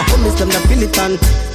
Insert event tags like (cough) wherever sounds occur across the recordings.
my homies, them they feel it.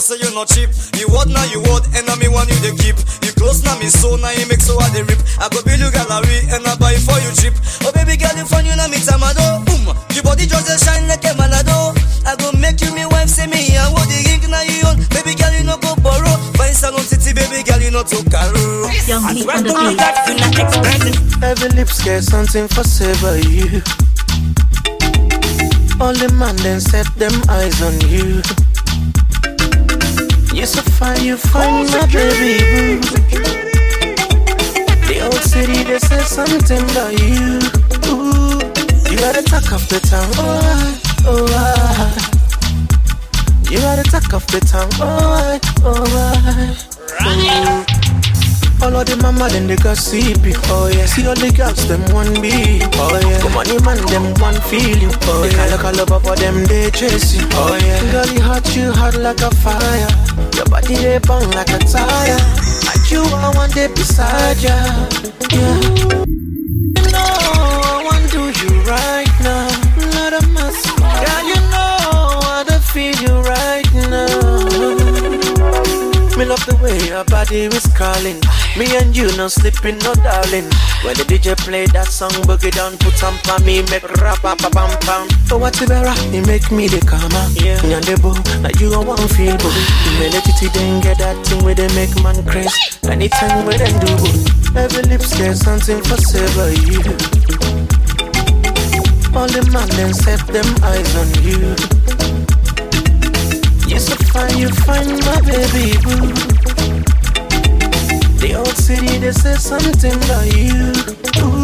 Know say you're not cheap. You what now, you what, and I me want you to keep. You close now, me so now you make so hard they rip. I go build you gallery and I buy for you cheap. Oh baby girl, you fun you know me tamado. Boom, your body just a shine like a manado. I go make you me wife, say me and what the ring now you own. Baby girl, you no go borrow. Find salon city, baby girl, you no to caro. Young I Lee swear on the to you beat. that you not expressing. Every lips get something for say by you. All the man then set them eyes on you. You so fine, you find my baby. The old city they say something about you. Ooh, you are the talk of the town. Oh, oh, I. You are the talk of the town. Oh, oh, I. Ooh. All of the mama then they got sleepy, oh yeah. See all the girls them one be, oh yeah. The money man them one feel you, oh yeah. They call up for them they chase you, oh, oh yeah. Girl you hot, you hot like a fire. Your body they burn like a tire. And you are one day beside ya, yeah. Your body is calling. Me and you no sleeping, no darling. When the DJ play that song, boogie down, put some for me, make rap pa pam pam. Oh, what's the better? It make me the calmer. Yeah, and the boo, like you I want feel boo. You made it then get that thing where they make man crazy. Anytime where they do boo. Every lips get something for savor you. All the man then set them eyes on you. You so fine, you find my baby boo. The old city, they say something about you. Ooh,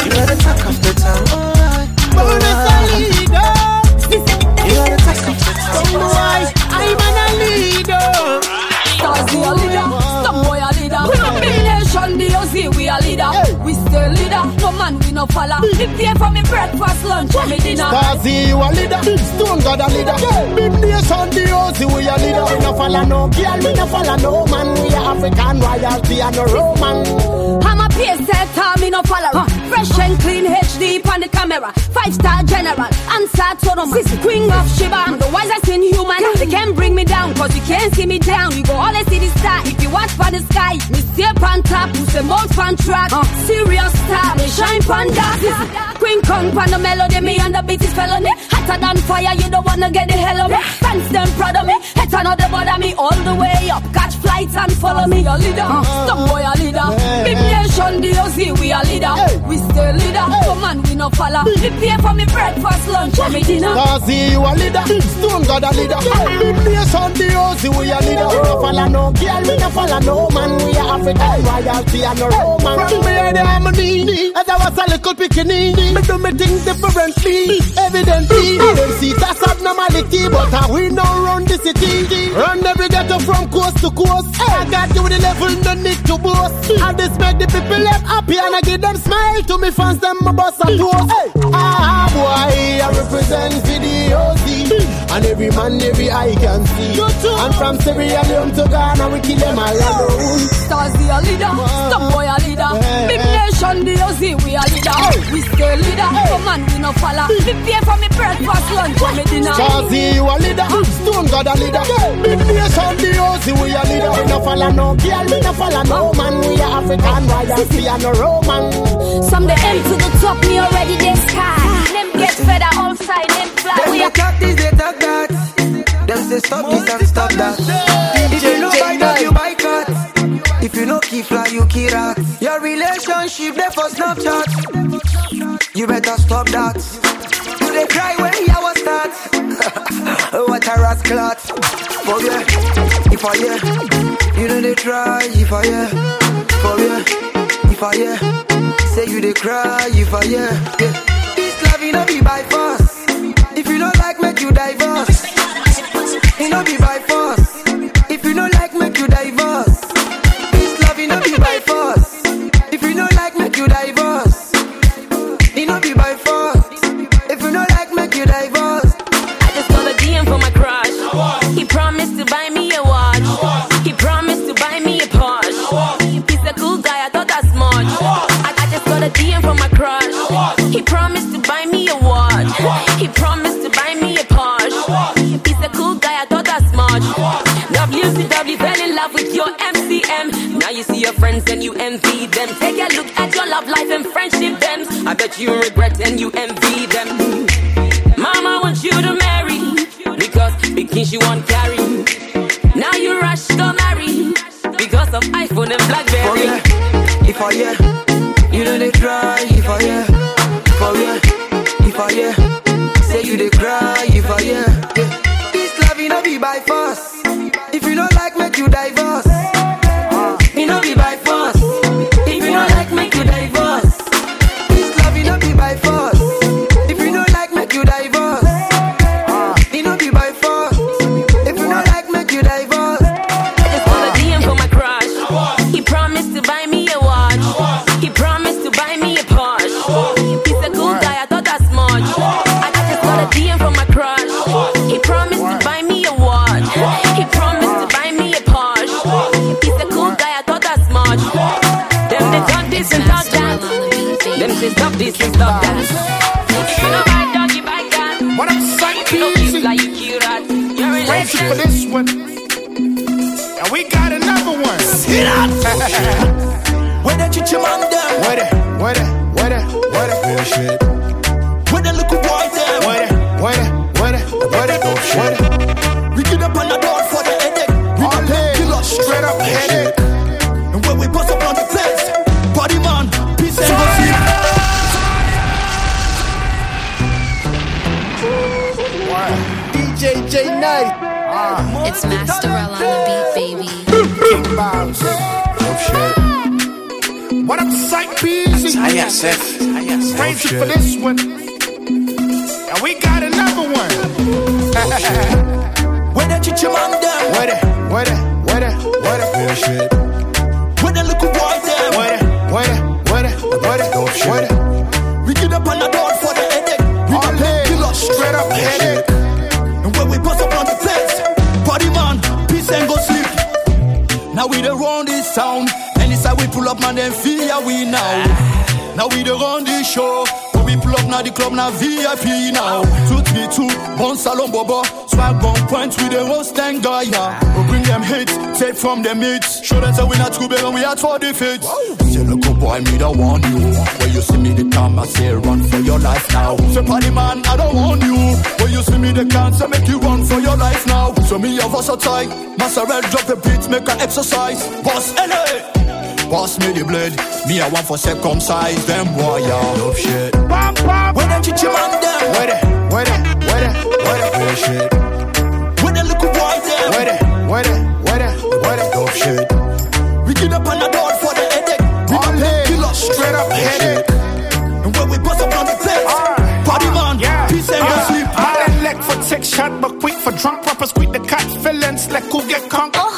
you are the talk of the town. Oh, I, oh, I. You are the talk of the town. I'm an leader. Stars we a leader, some boy a leader. We no big nation, the OZ we a leader. We still leader, no man we no follow. Me pay for me breakfast, lunch, and me dinner. Kazi, you a leader. Stone God a leader. Big nation, the OC, we a leader. We no follow no girl, we no follow no man. We a African royalty and no Roman. I'm a pace setter, me no follower. Fresh and clean HD on the camera. Five star general, answer to the man. Queen of Sheba, I'm the wisest in human. They can't bring me down, cause you can't see me down. You go always see the star. If you watch for the sky, me stay on top, who's the most fun track. Uh, serious star, me shine pan dark. Queen Kong pan the melody, me and the beat is felony. Hotter than fire, you don't wanna get the hell of me. Fans them proud of me, head another bother me all the way up. Catch flights and follow me, a leader. Uh-huh. Some boy a leader. Big nation, OZ, we a leader. We still leader. Come on, we no follow. Me pay for me breakfast, lunch, and me dinner. Kazi, you a leader. Stone God a leader. Big nation, the OC, we a leader. We no follow no girl, we no follow no man. We a African royalty and no Roman. From me, the harmony. As I was a little pickaninny, me do me things differently. Evidently, them see that's abnormality, but uh, we no run the city. Run every ghetto from coast to coast. I got you with the level, no need to boast. And this make the people left happy and I give them smile to me fans, them my boss and toast. Hey. Ah, boy, I represent OC. And every man, every eye can see. And from Sierra Leone to Ghana, we kill them all alone. Stars we a leader, some boy a leader. Big nation, the OZ, we a leader. We still leader. Oh, Come on, we no follow. Me pay for me breakfast, lunch, and me dinner. Chazi, you a leader. Stone God a leader. Big nation, the OC, we a leader. We no follow no girl, we no follow no man. We a African royalty and no Roman. Some the M to the top, me already they sky. Them get fed up all side, them fly. We they a talk this, they talk that. Them say stop this and stop that. If you no buy that, you boycott. If you no key fly, you key rat. Your relationship there for Snapchat. You better stop that. You they cry when I was start. (laughs) what a rascal. For yeah, if I yeah, you know they try. If I yeah, for yeah, if I yeah, say you they cry. If I yeah, yeah. This love you know be by force. If you don't like, make you divorce. It no be by force. What up, Psych Peasy? Thank you for this one. And we got another one. (laughs) Where the chichi man them? What it, what it, what it, what it, real shit. Where the little boy them? What it, what it, what it, what it, what it. We get up on the door for the headache. We All don't day, kill us straight up headache. And when we bust up on the place, body man, peace and go sleep. Now we the run this town, anytime we pull up, man, then fear we now. Now we the run this show. When we pull up now the club now VIP now. Two three two, bon salon bobo. Swag on point with the roast and Gaia. We bring them hits, take from them hits. Show them say we not too big and we out for defeat. Say look oh boy, me don't want you. When you see me the time, I say run for your life now. Say party man, I don't want you. When you see me the cancer, make you run for your life now. So me a versatile, master red drop the beats, make an exercise. Boss LA. Pass me the blade, me I want for circumcise them boy, yeah. Love shit. Bam, bam. When them chichi man them, What it, what it, what it, what it, real shit. when them little boy them, What it, what it, what it, what it, love shit. We get up on the door for the headache. We All don't kill us straight up headache. And when we bust up on the place, Alright. party man, Yeah. peace and go Uh, sleep. I done leg for take shot, but quick for drunk rappers, quick the cat feelings, like who get conquered.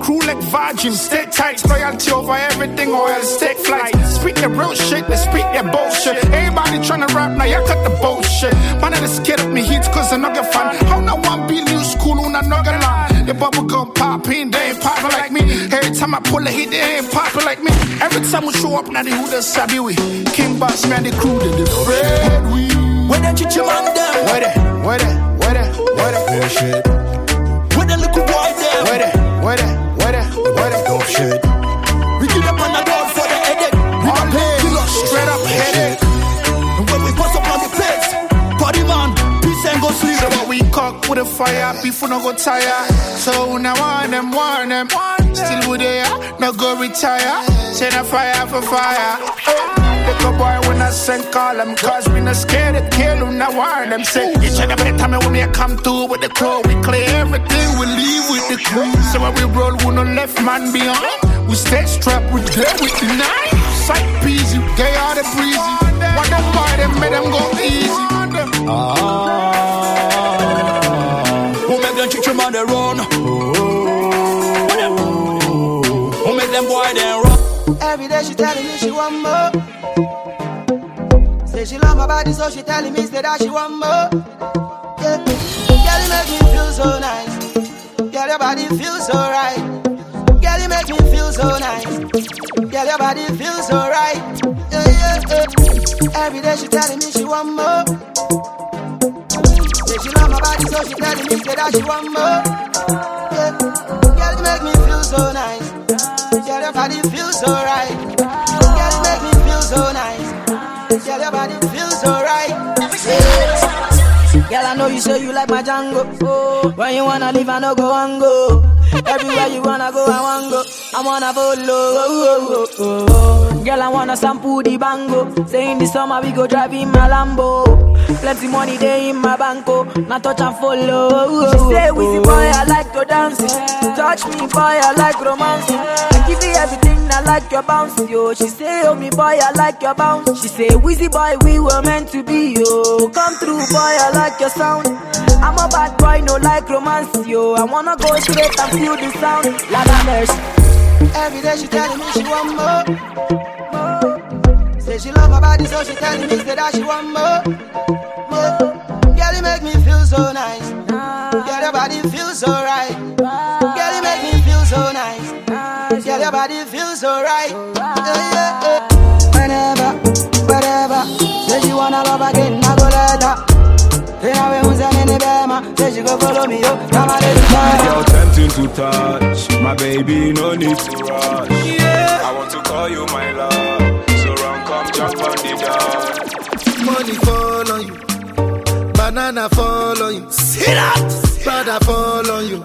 Keep crew like Virgin, stay tight, loyalty over everything, or else take flight. Speak the real shit, they speak their bullshit. Everybody tryna rap, now you cut the bullshit. Man, they scared of me hits, cause I no get fun. How now one be new school, when I no get long. The bubble gum popping, they ain't popping like me. Every time I pull a hit, they ain't popping like me. Every time we show up, now they who the sabi we. King Boss, man, the crew, they afraid we. When them chichi man them, What it, what it, what it, what it, real shit. when them little boy them, What it, what it, what it, dope shit. we get up on the door for the headache. We don't day, kill us straight up headache. And when we bust up on the place, party man, peace and go sleep. So what we cock with a fire, people no go tire. So now warn them, warn them. Still we there, no go retire. Send a fire for fire. Little boy when I send call them Cause we not scared to kill them, now warn them. Say, each and every time when me come through with the crew. We clear everything, we leave with the crew. So when we roll, we no left man behind? We stay strapped, we there with the knife Sight peasy, gay all the breezy. What them boy, them make them go easy. Ah, who make them chichi man they run? Who make them boy they run? Every day she telling me she want more. Say she love my body, so she telling me that she want more. Yeah. Girl, you make me feel so nice. Girl, your body feels so right. Girl, you make me feel so nice. Girl, your body feels so right. Yeah, yeah, yeah. Every day she telling me she want more. Say she love my body, so she telling me that she want more. Yeah. Girl, you make me feel so nice. Girl, your body feels so right. So nice. Girl, your body feels so right. Girl, I know you say you like my Django. Oh, when you wanna leave, I no go and go. Everywhere you wanna go, I wanna go. I wanna follow. Oh, oh, oh. Girl, I wanna sample the bango. Say in the summer we go drive in my Lambo. Plenty money day in my banco. Now touch and follow. She say, Wizzy boy, I like to dance. Touch me, boy, I like romance. I give you everything, I like your bounce, yo. She say, oh me boy, I like your bounce. She say, Wizzy boy, we were meant to be, yo. Come through, boy, I like your sound. I'm a bad boy, no like romance, yo. I wanna go straight and feel the sound. Like a nurse. Every day she telling me she want more. more. Say she love my body, so she telling me say that she want more. more. Girl, you make me feel so nice. Girl, your body feels so right. Girl, you make me feel so nice. Girl, your body feels so right. Yeah, yeah, yeah. Whenever, wherever, say she wanna love again, I go let her. Then I will use any bema. Say she go follow me, yo. Now my lady You're tempting to touch, my baby, no need to rush. Yeah. I want to call you my love, so run, come jump on the door. Money fall on you, banana fall on you. See that? Prada fall on you,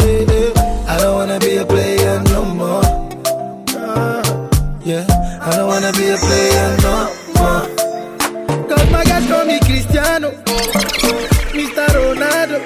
I don't wanna be a player no more. Yeah, I don't wanna be a player no more. Cause my guys call me Cristiano, Mr. Ronaldo,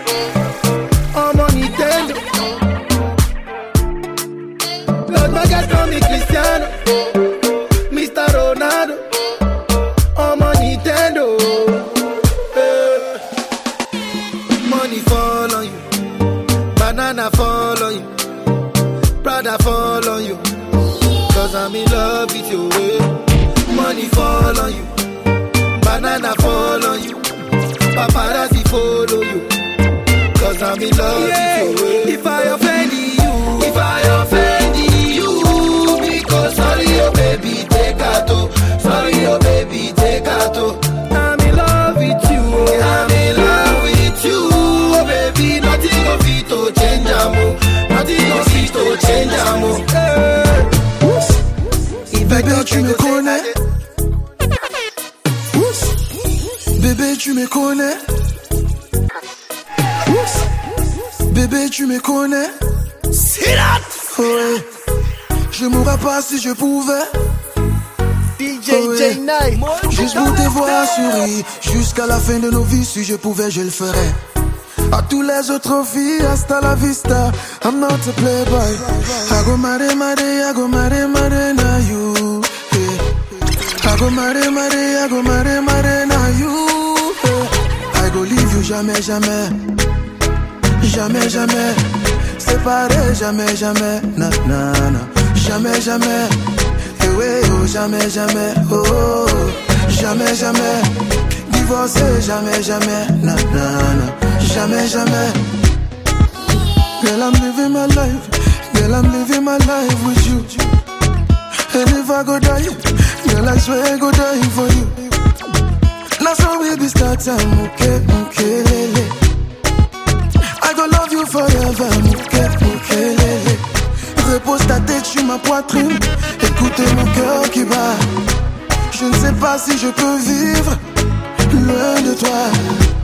Eh. Bébé, tu me connais. Bébé, tu me connais. Bébé, tu me connais. Ouais. Je mourrais pas si je pouvais. DJ Ouais. J9. Juste pour te voir sourire Jusqu'à la fin de nos vies Si je pouvais je le ferais À tous les autres filles Hasta la vista. I'm not a playboy. I go mare mare I go mare mare na you. Hey. I go mare mare I go mare mare na you. I go leave you jamais jamais. Jamais jamais. Séparé jamais jamais. Na na na. Jamais jamais. Oh, jamais, jamais, oh. jamais, jamais, divorcé, jamais, jamais, na, na, na, jamais, jamais. Girl, I'm living my life, girl, I'm living my life with you. And if I go die, girl, I swear I go die for you. Now so we be start time, okay, okay, lele. I go love you forever, okay, okay, lele. Repose ta tête sur ma poitrine. Écoute mon cœur qui bat. Je ne sais pas si je peux vivre loin de toi.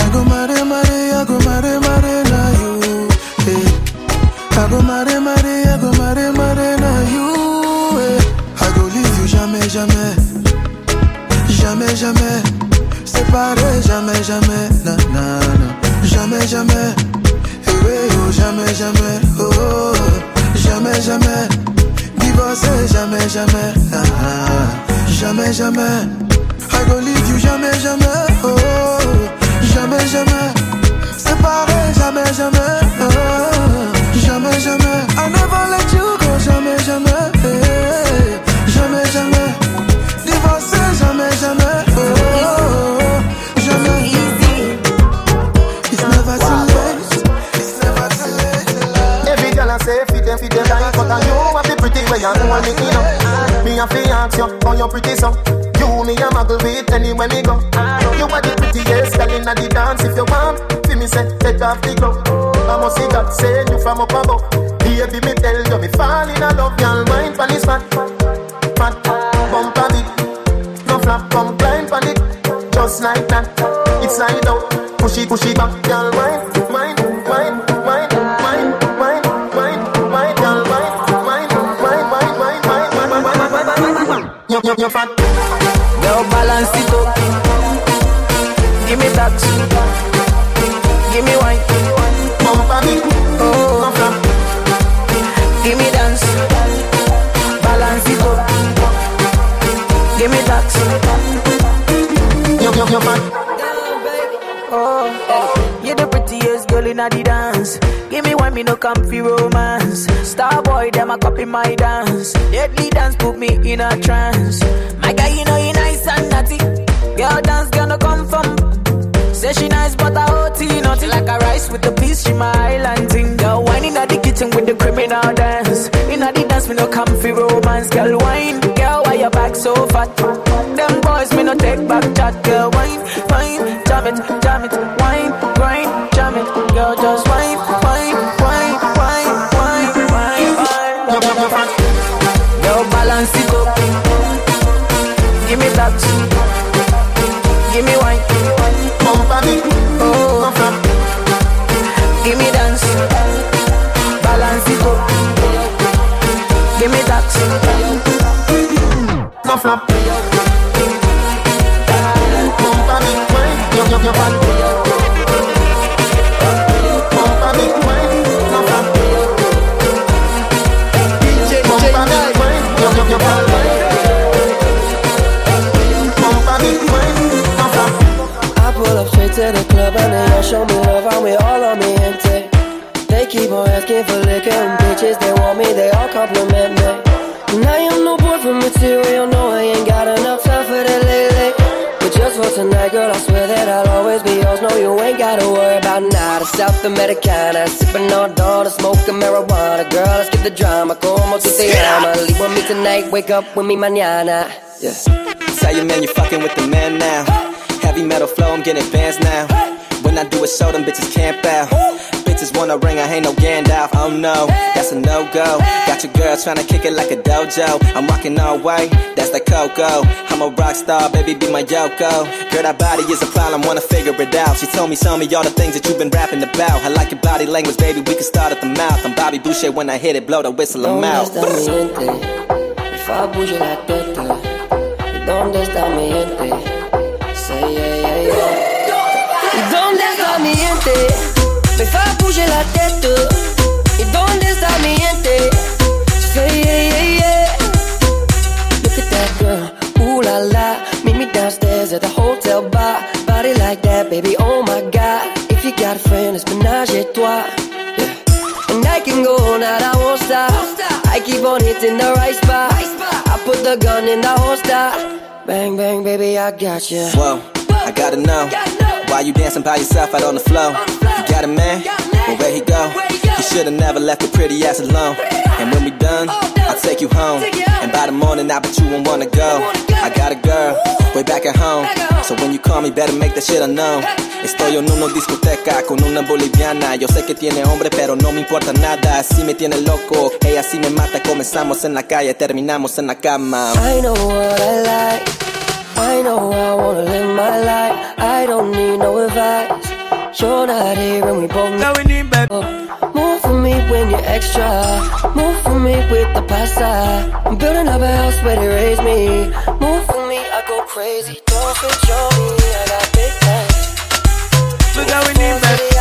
I go mare mare, I go mare mare na you. Hey. I go mare mare, I go mare mare na you. Hey. I go leave you jamais jamais, jamais jamais. Séparé jamais jamais, na na na. Jamais jamais. Eh ouais, oh, jamais jamais. Oh, oh. Jamais jamais. Divorcé jamais jamais. Ah, ah. Jamais jamais. I go leave you jamais jamais. Oh, oh. Jamais, jamais, séparés, jamais, jamais. Euh, jamais, jamais, I never let you go. Jamais, jamais, euh, jamais, jamais. Divorcé, jamais, jamais. Oh. Jamais. It's never You, me, I'm a go with anywhere me go. You are the prettiest girl inna the dance. If you want, feel me say, take off the glove. I must see God send you from up above. Baby, me tell you, me fall in love. Y'all mind for this fat, fat, bump on it. No flap, come climb on it. Just like that, it's slide out. Push it, push it back, y'all mind. You're fat. Girl, balance it up. Give me that. Give me wine. Bump on it, Oh, give me dance. Balance it up. Give me that. Oh, oh. You, you, you fat. Oh, you're the prettiest girl in the dance. Give me one, me no comfy romance. Star boy, them a copy my dance. Deadly dance put me in a trance. My guy, you know you nice and naughty. Girl dance gonna come from. Say she nice, but I OT naughty like a rice with the peas. She my island thing. Girl, whining at the kitchen with the criminal dance. In the dance, me no comfy romance. Girl, wine, girl, why your back so fat? Them boys, me no take back chat. Girl, wine, wine, jam it, jam it, wine, grind, jam it. Girl, just to to the club and they all show me love and we all on me gente. They keep on asking for liquor and bitches, they want me, they all compliment me. And I am no boyfriend material, no, I ain't got enough time for that lately. But just for tonight, girl, I swear that I'll always be yours. No, you ain't gotta worry about nada. South Americana, sipping on dawn, smoking marijuana. Girl, let's get the drama, como tu te llamas. Leave with me tonight, wake up with me mañana. Yeah. Tell your man you're fucking with the man now. Heavy metal flow, I'm getting advanced now. When I do a show, them bitches camp out. Bitches wanna ring, I ain't no Gandalf. Oh no, that's a no go. Got your girl tryna kick it like a dojo. I'm rocking all white, that's the Coco. I'm a rock star, baby, be my Yoko. Girl, that body is a problem, wanna figure it out. She told me, show me all the things that you've been rapping about. I like your body language, baby, we can start at the mouth. I'm Bobby Boucher when I hit it, blow the whistle, I'm out. está mi gente? Me fa bouger la tête. ¿Y dónde está mi gente? Está? Me fa bouger la tête. ¿Y dónde está mi gente? Say yeah, yeah, yeah. Look at that girl, ooh la la. Meet me downstairs at the hotel bar. Body like that, baby, oh my god. If you got a friend, it's menage. Yeah. And I can go all night, I won't stop. I keep on hitting the right spot. I put the gun in the holster. Bang, bang, baby, I got you. Whoa, I gotta know. Why you dancing by yourself out on the floor? You got a man? Well, where he go? He should've never left your pretty ass alone. And when we done, I'll take you home. And by the morning, I bet you won't wanna go. I got a girl, way back at home. So when you call me, better make that shit unknown. Estoy en una discoteca con una boliviana. Yo sé que tiene hombre, pero no me importa nada. Así me tiene loco, ella sí me mata. Comenzamos en la calle, terminamos en la cama. I know what I like. I know I wanna live my life. I don't need no advice. You're not here and we both know we need back. Move for me when you're extra. Move for me with the pasta. I'm building up a house where they raise me. Move for me, I go crazy. Don't on me, I got big plans. Look how we need back.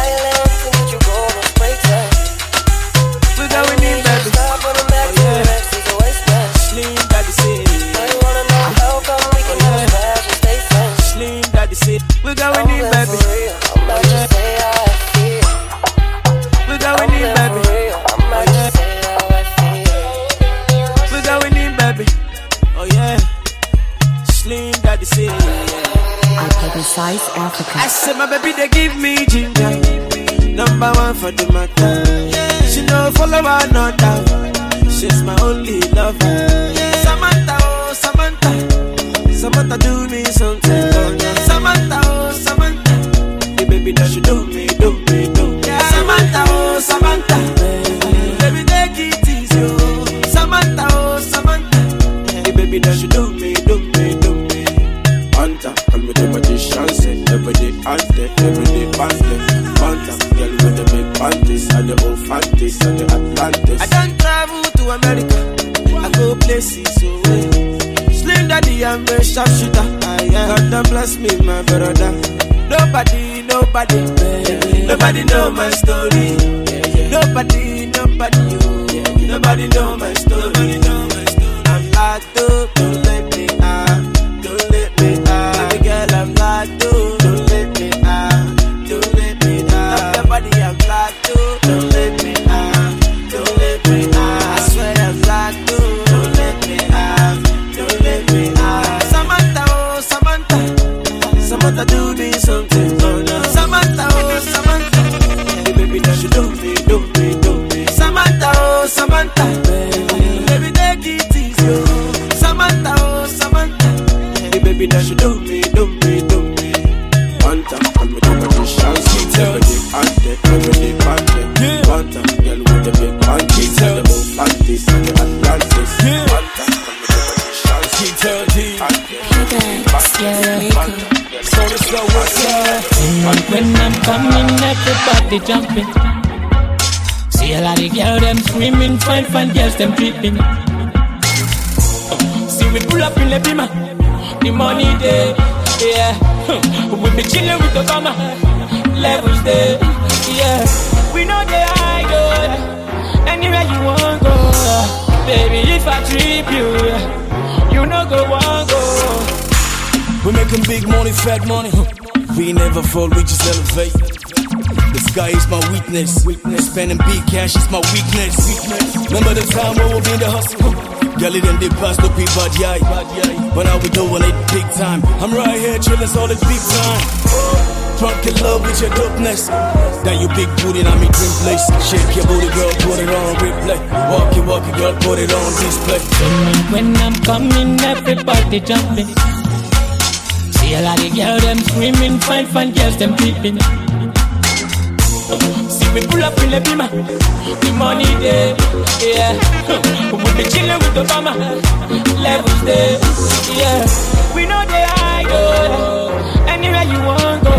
For the nobody know everybody jumping. See a lot of girls them screaming, fine, fine girls them tripping. See we pull up in the beamer, the money there, yeah. (laughs) We be chilling with the bomber, levels there, yeah. We know they hide, oh, anywhere you want go, baby. If I trip you, you know go want go. We making big money, fat money. We never fall, we just elevate. The sky is my weakness. weakness. Spending big cash is my weakness. weakness. Remember the time when we in the hustle? Girl, it then they pass the people bad yai. But now we doing it big time. I'm right here chillin' all this big time. Drunk in love with your dopeness. That you big booty, now me dream place. Shake your booty, girl, put it on replay. Walk it, walk it, girl, put it on display. When I'm coming, everybody jumping. See a lot of girls them screaming, fine, fine girls them peeping. See we pull up in the beamer, the money there, yeah. (laughs) We be chilling with the bomber, levels there, yeah. We know they hide, oh, anywhere you want go,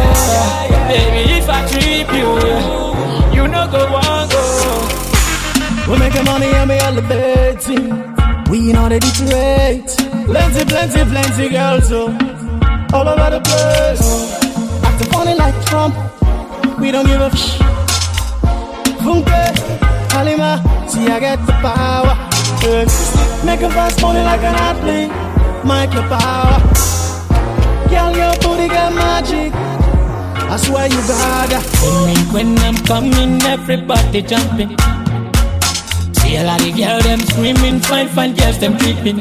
baby. If I trip you, you know go want go. We making money and we elevating. We know they deteriorate. Plenty, plenty, plenty girls, so all over the place. Acting funny like Trump. We don't give a sh. Funke, Halima, see I get the power. Make a fast money like an athlete. Make your power. Girl, your booty got magic. I swear you got that. When, when I'm coming, everybody jumping. See a lot of girls them screaming, fine, fine girls them tripping.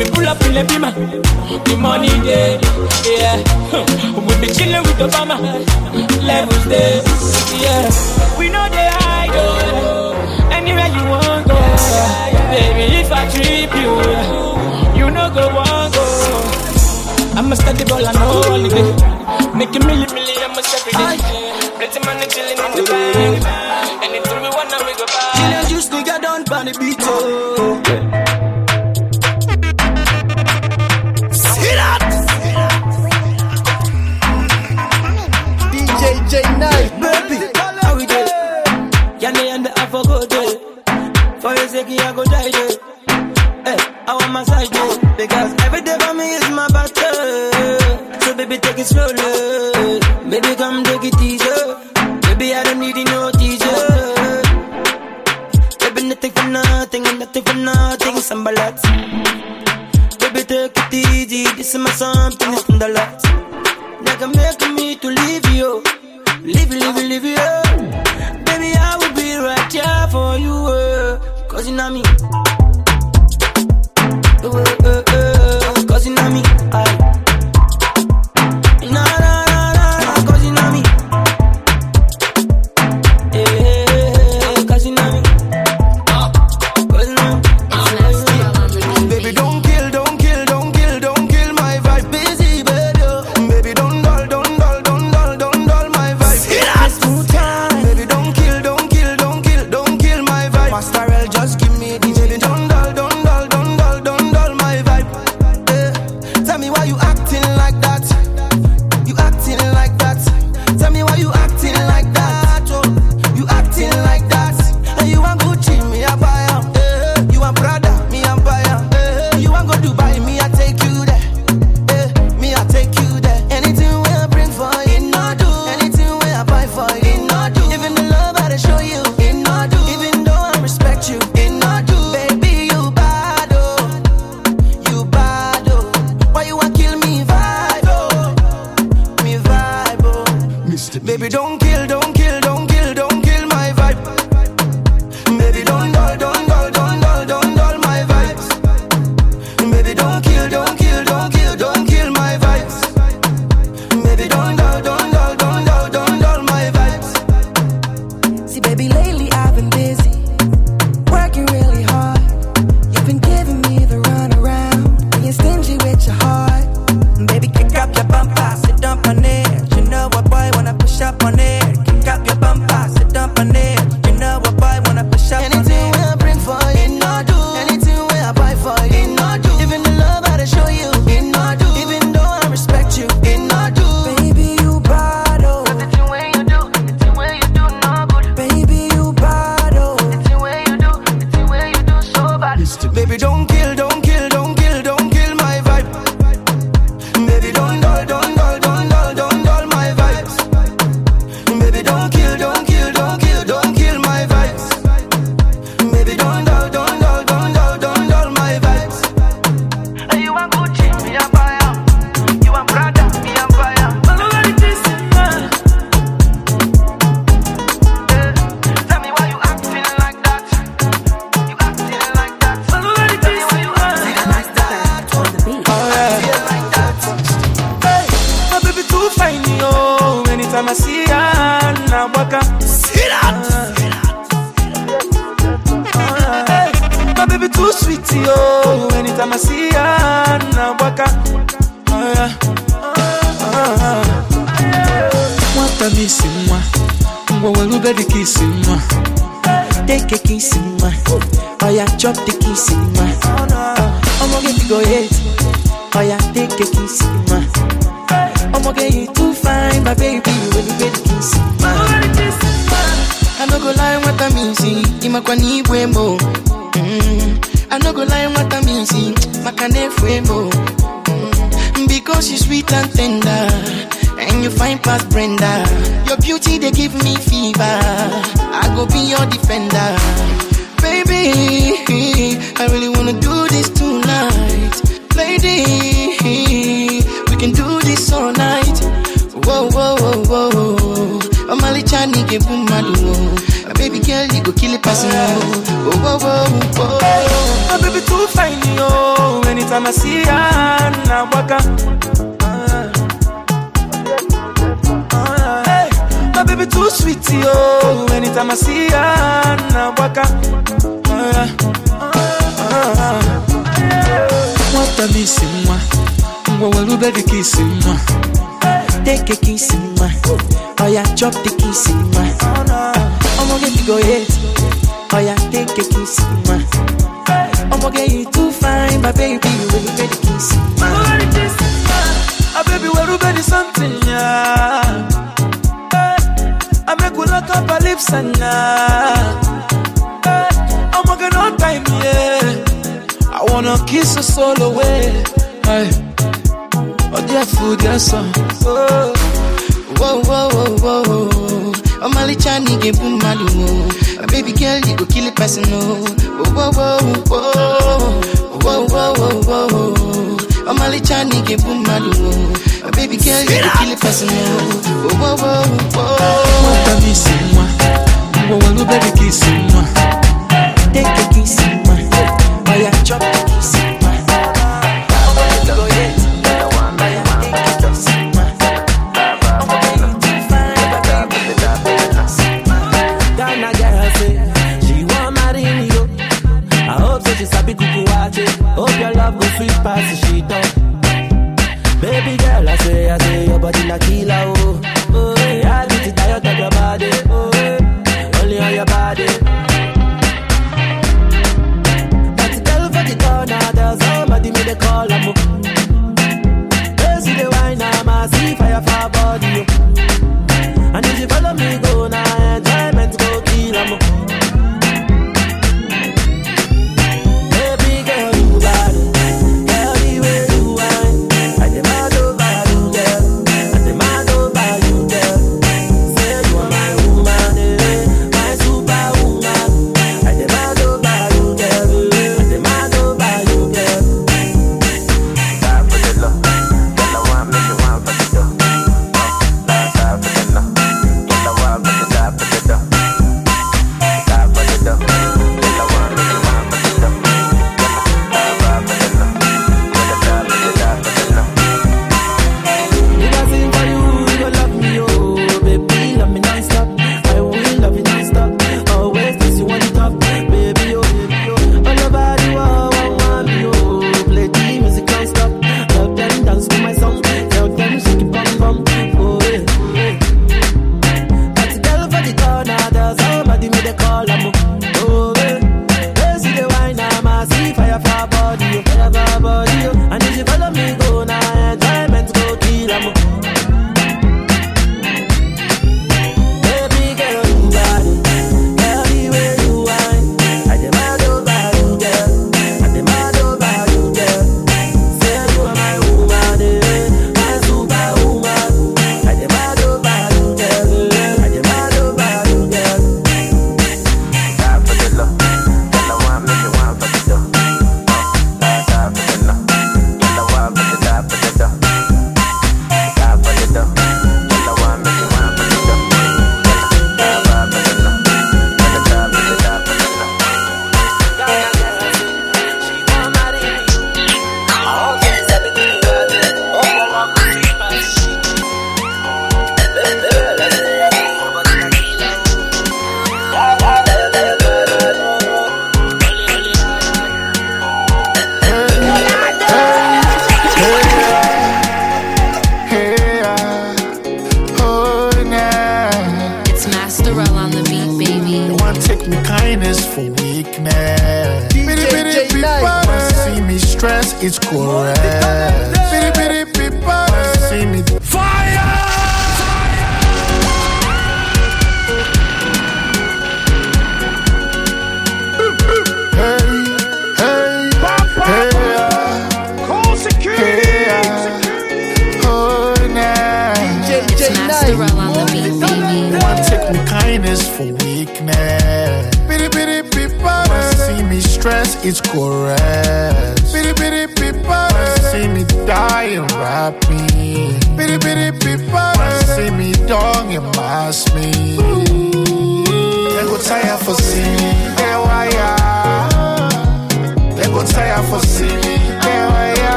We pull up in the beamer, the money there, yeah. (laughs) We be chilling with bomber, levels there, yeah. We know they hide, oh, anywhere you want go, baby. If I trip you, you know go want go. I'm a steady ball, I know holiday. Making million, million, I'm a every day. Plenty money chilling in the bank. Anything we wanna, we go buy. Chill juice, nigga, don't pan the beat, oh. Take it. Oh yeah, take a kiss my I'ma get you too fine, my baby When you get the kiss my I no go lie, what I mean, see Imakwa ni ibwemo mm. I no go lie, what I mean, see Makane fuemo mm. Because you sweet and tender And you fine past Brenda. Your beauty, they give me fever. I go be your defender. Baby, I really wanna do this tonight Lady, we can do this all night Whoa, whoa, whoa, whoa Omali chani ke bumadu My baby girl, you go kill it passing Whoa, whoa, whoa, whoa My baby too fine, yo. Anytime I see her, na waka. Ah, hey, my baby too sweet, yo. Anytime I see her, na waka. Nwata misi nwa, ngwa welube dị ka isi nwa. Take a kiss in my Oh yeah, chop the kiss in my I'ma get you go hate Oh yeah, take a kiss in my I'ma get you too fine, my baby When you get the kiss in my Ah, baby, welube dị something, yeah. Hey, I make we lock up our lips and yeah. Hey, wanna kiss your soul away. Hey. Oh, dear food, dear son. Oh. Whoa, whoa, whoa, whoa, whoa Omali chani ke bumadu My baby girl, you go kill it person, no Whoa, whoa, whoa, whoa Whoa, whoa, whoa, whoa Omali chani ke bumadu My baby girl, you go kill it person, no Whoa, whoa, whoa, Nwata misi nwa, ngwa welube dị ka isi nwa. Take a kiss my Oh yeah, chop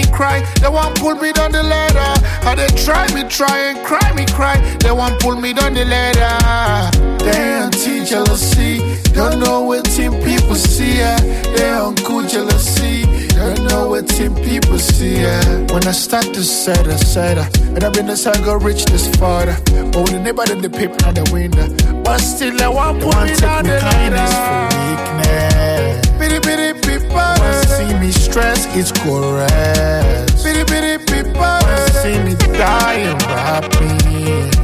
me, cry. They want pull me down the ladder. I they try me, try and cry me, cry. They want pull me down the ladder. They anti jealousy, don't know what team people see. Yeah. They uncool jealousy, don't know what team people see. Yeah. When I start to set a setter, and I've been the side go reach this farther. But when the neighbor in the paper on the window, but still I want pull me down the ladder. See me stress, it's correct. Bitty bitty people, see me rap me.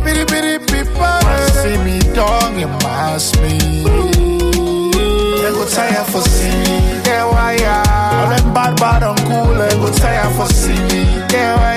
Bitty bitty people, see me dong and mask me. They go tire for see me, they wire. All them bad bad and cool, they go tire for see me, they wire.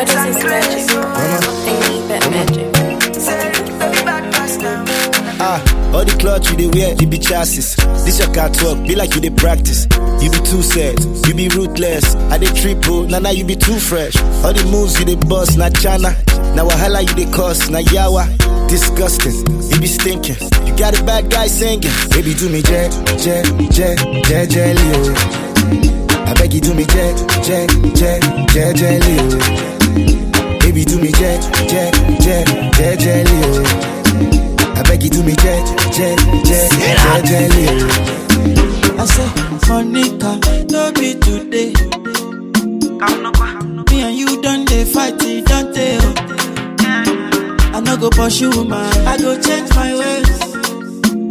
Or magic. They need that magic. Ah, all the clothes you they wear, you be chassis. This your catwalk, be like you they practice. You be too sad, you be ruthless. I they triple, now now you be too fresh. All the moves you they bust, na chana. Now wahala you they cause, na yawa. Disgusting, you be stinking. You got a bad guy singing. Baby, do me jet, jet, jet, jet, jelly. I beg you, do me jet, jet, jet, jet, jelly. Oh. Baby do me jet, jet, jet, jet, jelly. Oh. I beg you do me jet, jet, jet, jet, jelly. Oh. I say, Monica, no be today. Me and you done they fight, it don't tell. I no go pursue man, I go change my ways.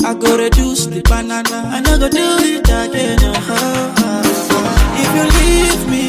I go reduce the banana, I no go do it again. uh-huh. If you leave me,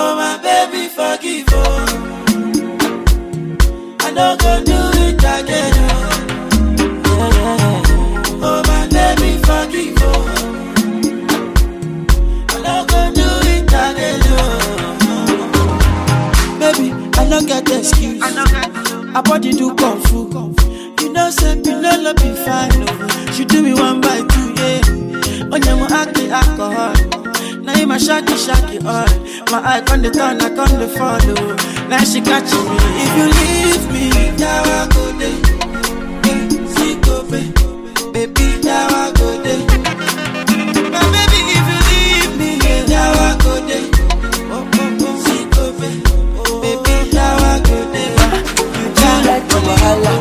Oh my baby, forgive oh. I no go do it again. Oh, oh my baby, forgive oh. I no go do it again. Oh. Baby, I no get excuse. I don't get. I body do kung fu. You know, say Pinelo be fine. Oh. She do me one by two, yeah. On your acting alcohol. Now you my shaky shaky all. My eye on the turn, I on the follow. Now she catching me. If you leave me, now I go there. Babe. Baby, now I go there. Baby, if you leave me, now I go there. See go babe. Baby, now I go there. You just the.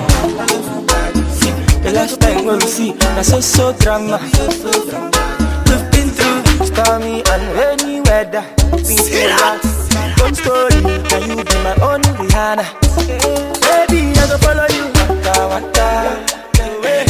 The last time when we see, that's so so drama. Weather. Been through. One story, now you be my only Rihanna. Baby, I go follow you. Waka waka,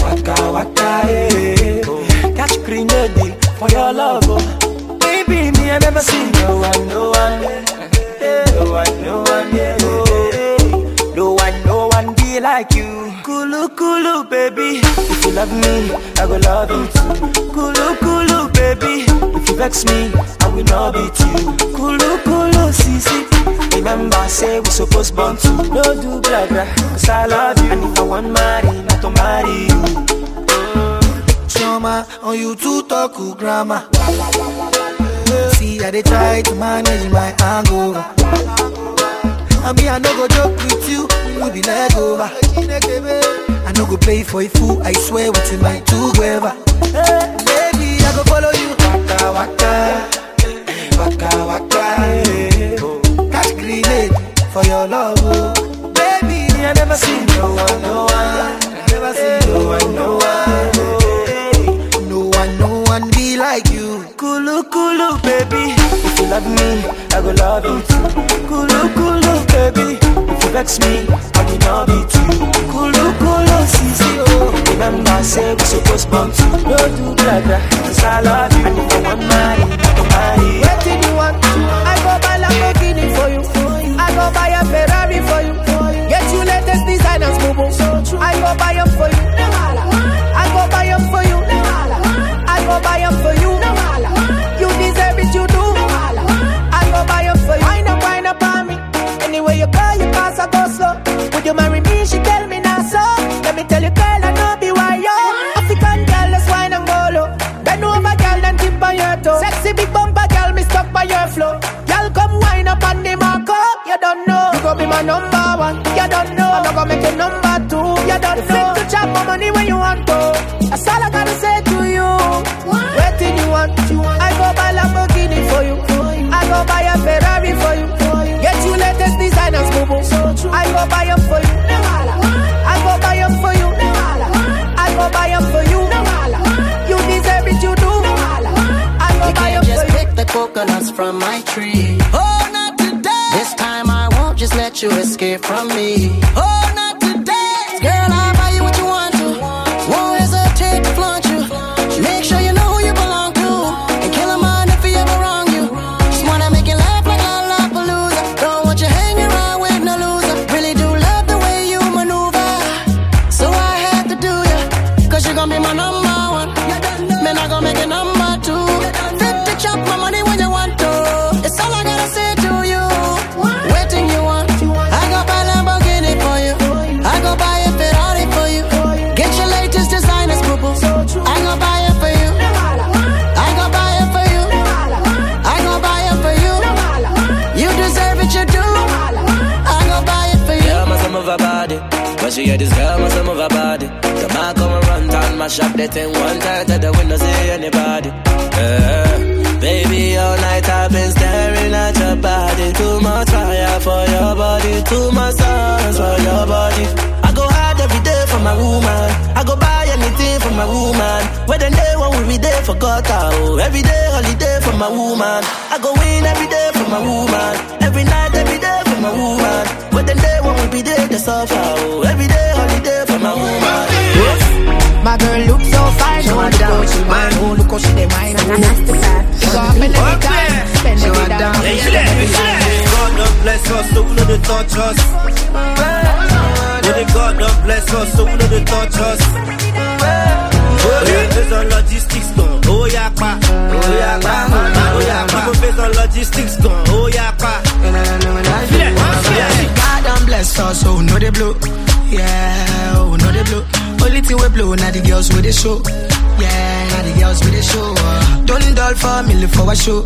waka waka, yeah. Catch green lady for your love, oh. Baby, me I never see no one, no one, yeah. no one, no one, yeah. Oh, no one, no one be like you. Kulu kulu, baby. If you love me, I go love you too. Kulu kulu, baby. If you vex me, Supposed born to no do blah blah. Cause I love you, and if I want marry, not to marry you. Mm. Trauma on you to talk grammar. See, I they try to manage my anger. I mean, I no go joke with you, we be leg over. I no go play for a fool, I swear with my two gueva. Love, baby. I never seen no one, no one. Never seen no one, no one. No one, no one be like you. Kulu kulu, baby. If you love me, I go love you too. Kulu kulu, baby. If you vex me, I'm not gonna make you number two. You don't know. To chop my money when you want to. That's all I gotta say to you. Waiting you want. I go buy Lamborghini for you. I go buy a Ferrari for you. Get you latest designers, boo boo. I go buy them for you. I go buy them for you. I go buy them for you. You deserve it, you do. I go You buy them just for you. pick the coconuts from my tree. Oh, not today. This time I won't just let you escape from me. Oh, not my shop. They think one time to the window see anybody. Yeah. Baby, all night I've been staring at your body. Too much fire for your body. Too much stars for your body. I go hard every day for my woman. I go buy anything for my woman. When the day when we be there for God, oh. Every day holiday for my woman. I go win every day for my woman. Every night, every day for my woman. When the day when we be there to suffer, oh. Every day holiday for my woman. God bless us, so we know they touch us. God bless us, touch us. Oh on logistics. Oh pa. Oh pa. Oh pa. On logistics. Oh pa. Bless us, blow. Yeah, oh know they blow. Only thing we blow, now the girls with the show. Yeah, now the girls with the show. Uh, don't dull for me, live for a show.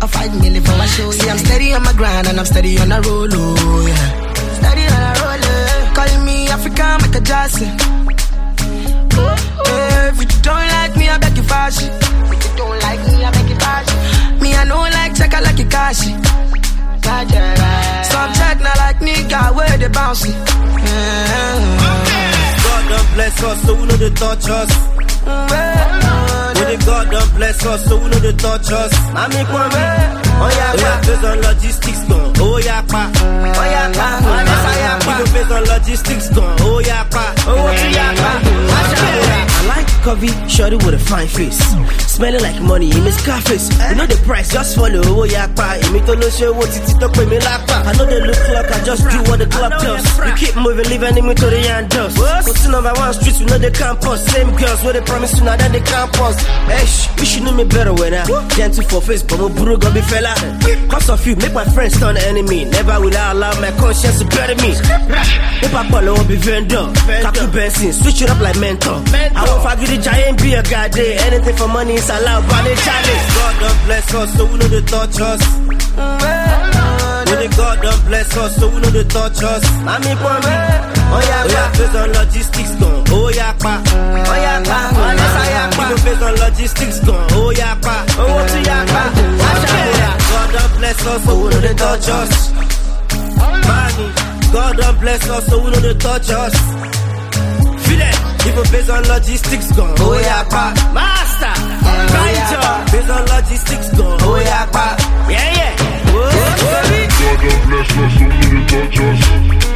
I fight million for a show. Yeah, I'm steady on my grind and I'm steady on a roll. Oh, yeah. Steady on a roll. Yeah. Calling me African, make a Jocelyn. Yeah, if you don't like me, I beg you fashion. If you don't like me, I beg you fashion. Me, I know like check, I like you cashy. Subject not like nigga, where they bouncing. Eh. God don't bless us, so we know they touch us. The God don't bless us, so we know they touch us. Mami Kwame, oh yeah, yeah, based on logistics gone. Oh yeah, pa, oh yeah, pa, oh yeah, pa. People based on logistics gone. Oh yeah, pa, oh yeah, pa. I like coffee, shorty with a fine face. Smelling like money, in Miss Scarface. You know the price, just follow. Oh, yeah, pa. To no show what it to pay me like pa. I know they look like I just do what the club does. You keep moving, leave enemy to the end dust. Go to number one streets, we know the campus. Same girls, where they promise you now that they campus. Hey, eh, sh- you should know me better when I gentle for face, but my bro gon' be fella. Cause of you, make my friends turn enemy. Never will I allow my conscience to bury me. If I follow, will be vendor. Kaku Benson, switch it up like mentor. I won't forget the giant, be a god day. Anything for money is allowed, they challenge. God don't bless us, so we know they touch us. The God don't bless us, so we know they touch us. Mami Kwame, oh yeah, oh yeah, based on logistics gone. Oh yeah, pa, oh yeah, pa, oh yeah, oh, pa. People based on logistics gone. Oh yeah, pa, oh yeah, pa. God don't bless us, so we know they touch us. Mami, God don't bless us, so we know they touch us. Feel it. People based on logistics gone. Oh yeah, pa. Master. Oh, right Based on logistics gone. Oh yeah, pa. Yeah, yeah. God don't bless us, so we don't touch us.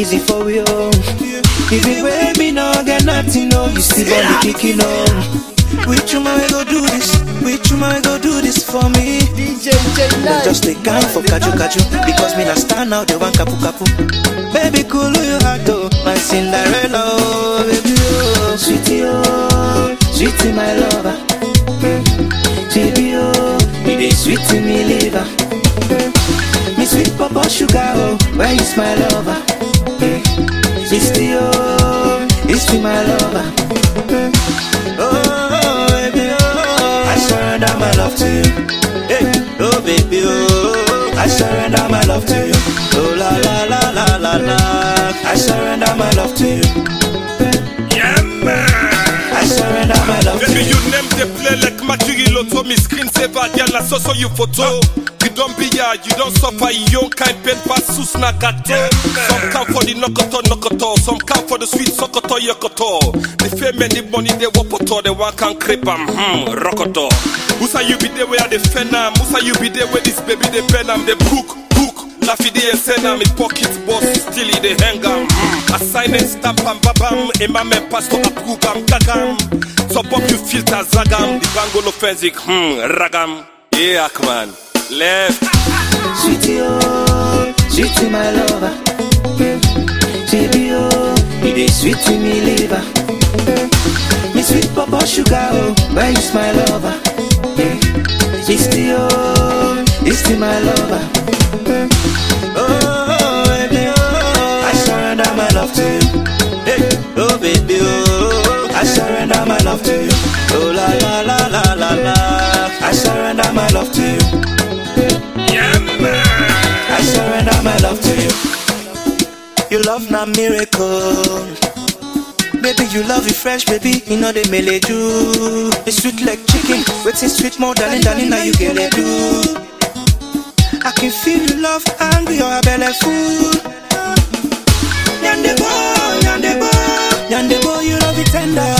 Easy for you. oh. Even when me no get nothing, no, you still body kicking on. Which woman we go do this? Which woman we go do this for me? DJ J Just a guy for kaju kaju because me not stand out the one kapu kapu. Baby, cool you heart oh, my Cinderella, oh, baby oh, sweetie oh, sweetie my lover. Baby, oh, you dey sweet me liver. Me sweet papa sugar, oh, where is my lover? It's the oh, it's the my lover. Oh, baby, oh, I surrender my love to you. Hey, oh, baby, oh, I surrender my love to you. Oh, la, la, la, la, la, la. I surrender my love to you. Yeah, man. I surrender my love to Baby, you. name the play like Maturi Lotto, me screensaver, girl, I saw so you photo. You don't be ya, you don't suffer, you don't kind pain pass sus na gato. Some come for the nokoto nokoto, some come for the sweet sokoto yokoto. The fame and the money they wapoto, the one can creep am, hmm, rokoto. Musa you be there where the fena, Musa you be there where this baby they pen am, the book, book. Lafidi and send am in pocket boss, still in the hang am. Mm. Assign and stamp am babam, imam and pastor approve am gagam. Top up you filter zagam, the bangolo fenzik, hmm, ragam. Yeah, man. Left. Sweetie, oh, sweetie, my lover. Baby, oh, you dey sweet to me liver. Me sweet papa sugar, oh, where is my lover? It's the oh, this is my lover. Oh, baby, oh, I surrender my love to you. Hey, oh, baby, oh, I surrender my love to you. Oh, la, la, la, la, la, la. I surrender my love to you. Yeah, man. I surrender my love to you. Your love not miracle. Baby, you love it fresh, baby. You know they mele do. It's sweet like chicken. Waiting sweet more, darling, darling. Now you get it do. I can feel your love, hungry, your belly full. Yande boy, yande boy, you love it tender.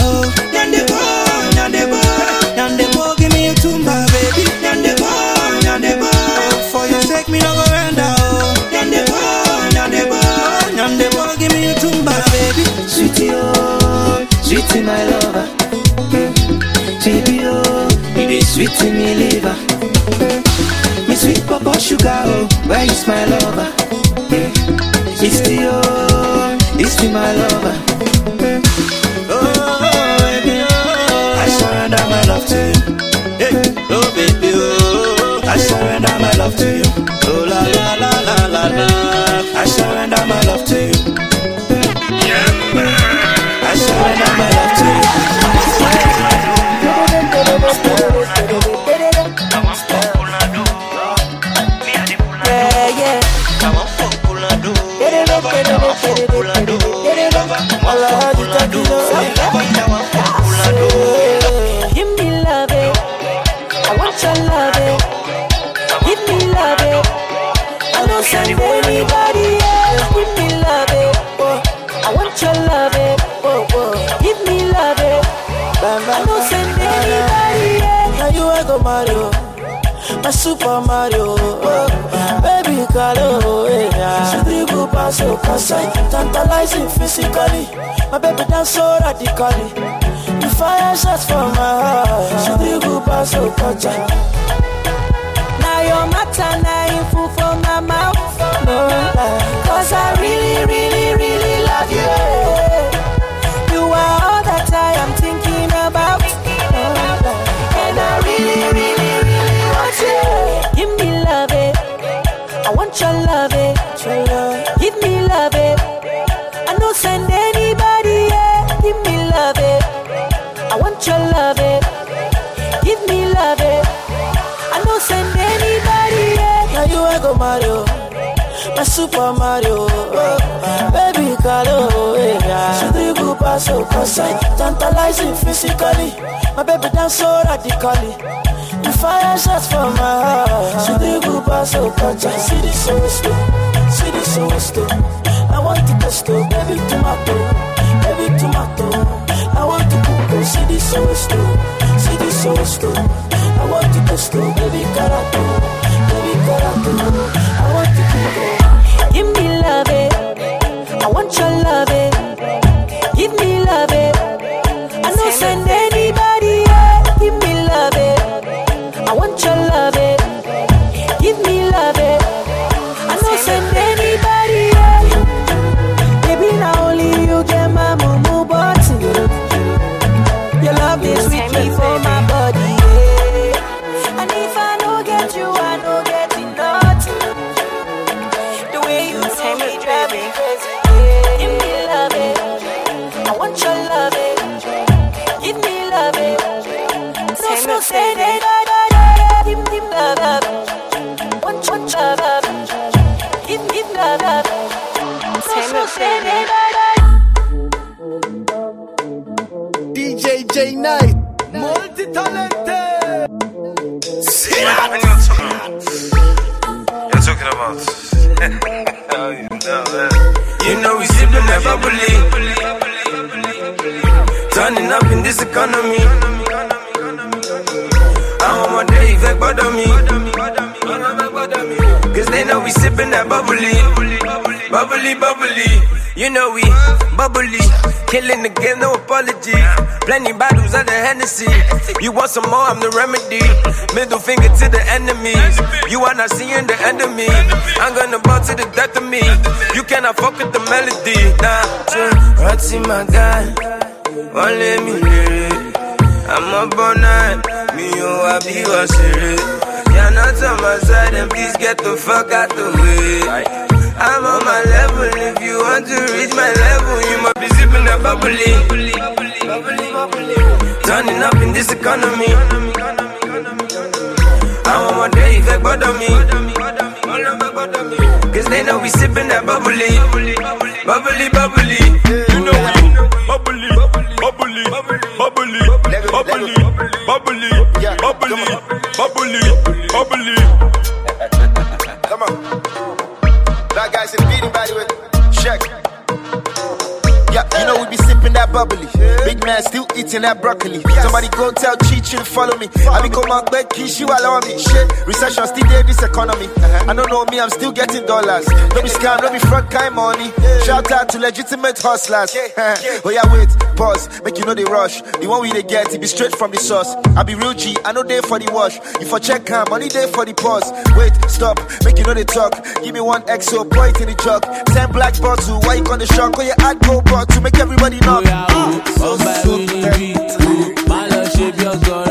Sweetie, oh, sweetie, my lover. Baby, oh, it is sweet to me, liver. Me sweet papa sugar, oh, where is my lover? It's the oh, it's the my lover. Oh, baby, oh, I surrender my love to you. Hey, oh, baby, oh, I surrender my love to you. My Super Mario, oh, baby Carlo, yeah. She dribble pass so casual, tantalizing physically. My baby dance so radically. You fire shots from my heart. She dribble pass so casual. Now your matter, now you fool for my mouth. No. Cause I really, really, really love. You I want your love, it. Give me love, it. I don't send anybody, eh? yeah. Give me love, it. I want your love, it. Give me love, it. I don't send anybody, yeah. Now you I go Mario, oh. My Super Mario, baby Carlo, yeah. She dribble pass so casual, tantalizing physically. My baby dance so radically. You fire shots from my heart. She dribble pass so casual. See this so slow, see this so slow. I want to taste it, baby tomato, baby tomato. I want to cook, see this so slow, see this so slow. I want to taste it, baby carato, baby carato. It. No, no, say that, da, da, da. Give me love, love. Want your love, love. Give love, love. No, no, say that, da, da. DJ J Night, multi-talented. You're talking about. oh, you know, man. You know we sipping that bubbly. Turning up in this economy. Bother me. Cause they know we sipping that bubbly. Bubbly, bubbly. You know we bubbly. Killing the game, no apology. Plenty bottles of the Hennessy. You want some more, I'm the remedy. Middle finger to the enemies. You are not seeing the end of me. I'm gonna bow to the death of me. You cannot fuck with the melody. Nah, in my guy? Wọ́n lé lérè. Àmọ́ bọ́nà mi ò wá bí wọ́n ṣeré. Yàrá not on my side, then please get the fuck out the way. I'm on my level. If you want to reach my level, you must be sipping that bubbly. Turning up in this economy. I want one day if they bother me. Cause they know we sipping that bubbly. Bubbly, bubbly. You know bubbly, bubbly, bubbly, bubbly, bubbly, bubbly, bubbly. Come on. Black guys in the beating, by the you know we be sipping that bubbly. Big man still eating that broccoli. Somebody go tell Chichi to follow me. I be come out back, Kishi allow me. Shit, recession still there, this economy. Uh-huh. I don't know me, I'm still getting dollars. No be scam, no be front kind money. Shout out to legitimate hustlers. (laughs) oh yeah, wait, pause, make you know they rush. The one we they get, it be straight from the source. I be real G, I know they for the wash. If I check hand, money day for the pause. Wait, stop, make you know they talk. Give me one exo, pour it in the jug. Ten black bottle, why you gonna shock? Oh yeah, add go bottle to make everybody know. Ah. So, so, so, so, so, so,